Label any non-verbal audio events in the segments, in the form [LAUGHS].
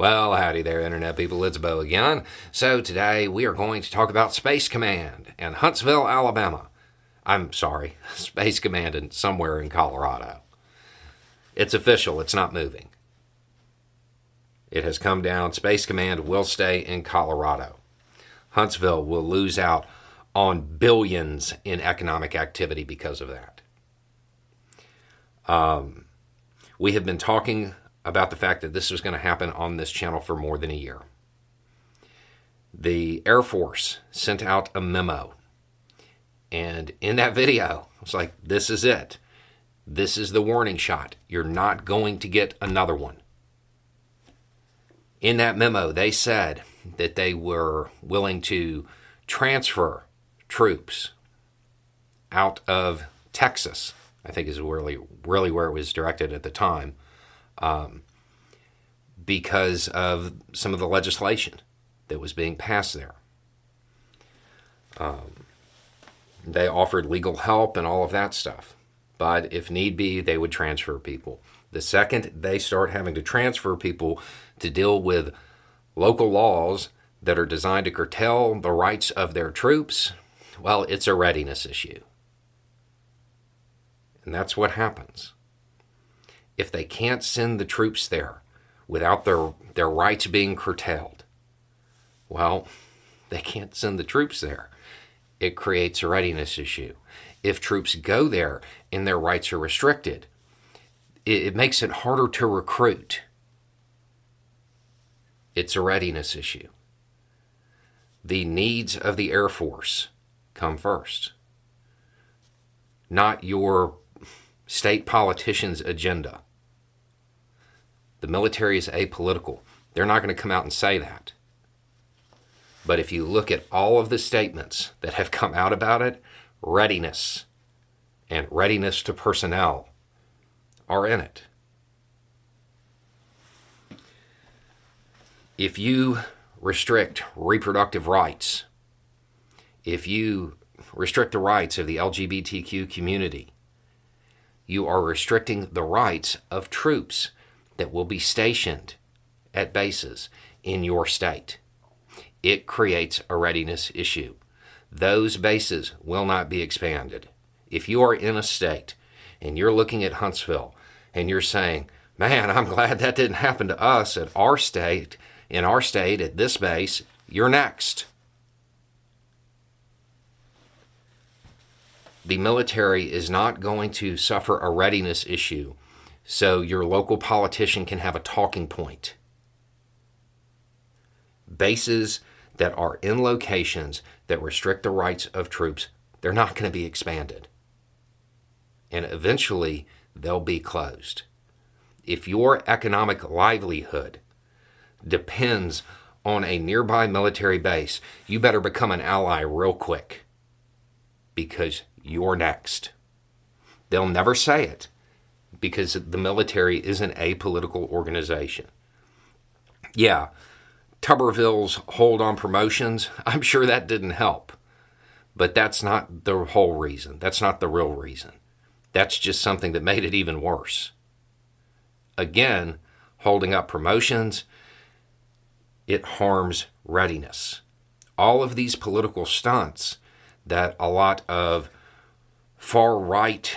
Well, howdy there, Internet people. It's Beau again. So, today we are going to talk about Space Command in Huntsville, Alabama. I'm sorry, [LAUGHS] Space Command in somewhere in Colorado. It's official, it's not moving. It has come down. Space Command will stay in Colorado. Huntsville will lose out on billions in economic activity because of that. Um, we have been talking about the fact that this was going to happen on this channel for more than a year. The Air Force sent out a memo. And in that video, I was like, this is it. This is the warning shot. You're not going to get another one. In that memo, they said that they were willing to transfer troops out of Texas, I think is really, really where it was directed at the time, um, because of some of the legislation that was being passed there. Um, they offered legal help and all of that stuff. But if need be, they would transfer people. The second they start having to transfer people to deal with local laws that are designed to curtail the rights of their troops, well, it's a readiness issue. And that's what happens if they can't send the troops there without their, their rights being curtailed, well, they can't send the troops there. It creates a readiness issue. If troops go there and their rights are restricted, it, it makes it harder to recruit. It's a readiness issue. The needs of the Air Force come first, not your state politician's agenda. The military is apolitical. They're not going to come out and say that. But if you look at all of the statements that have come out about it, readiness and readiness to personnel are in it. If you restrict reproductive rights, if you restrict the rights of the LGBTQ community, you are restricting the rights of troops that will be stationed at bases in your state. It creates a readiness issue. Those bases will not be expanded. If you are in a state and you're looking at Huntsville and you're saying, man, I'm glad that didn't happen to us at our state, in our state, at this base, you're next. The military is not going to suffer a readiness issue so your local politician can have a talking point. Bases that are in locations that restrict the rights of troops, they're not going to be expanded. And eventually, they'll be closed. If your economic livelihood depends on a nearby military base, you better become an ally real quick because you're next. They'll never say it because the military is an apolitical organization. Yeah, Tuberville's hold on promotions, [LAUGHS] I'm sure that didn't help. But that's not the whole reason. That's not the real reason. That's just something that made it even worse. Again, holding up promotions, it harms readiness. All of these political stunts that a lot of far right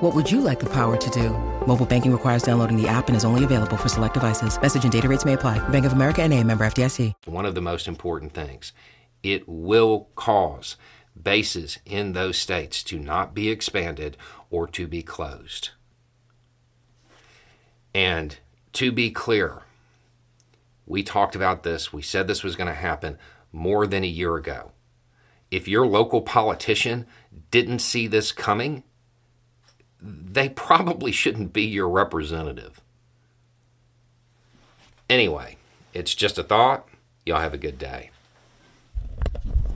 What would you like the power to do? Mobile banking requires downloading the app and is only available for select devices. Message and data rates may apply. Bank of America and a member FDIC. One of the most important things. It will cause bases in those states to not be expanded or to be closed. And to be clear, we talked about this. We said this was going to happen more than a year ago if your local politician didn't see this coming, they probably shouldn't be your representative. Anyway, it's just a thought. Y'all have a good day.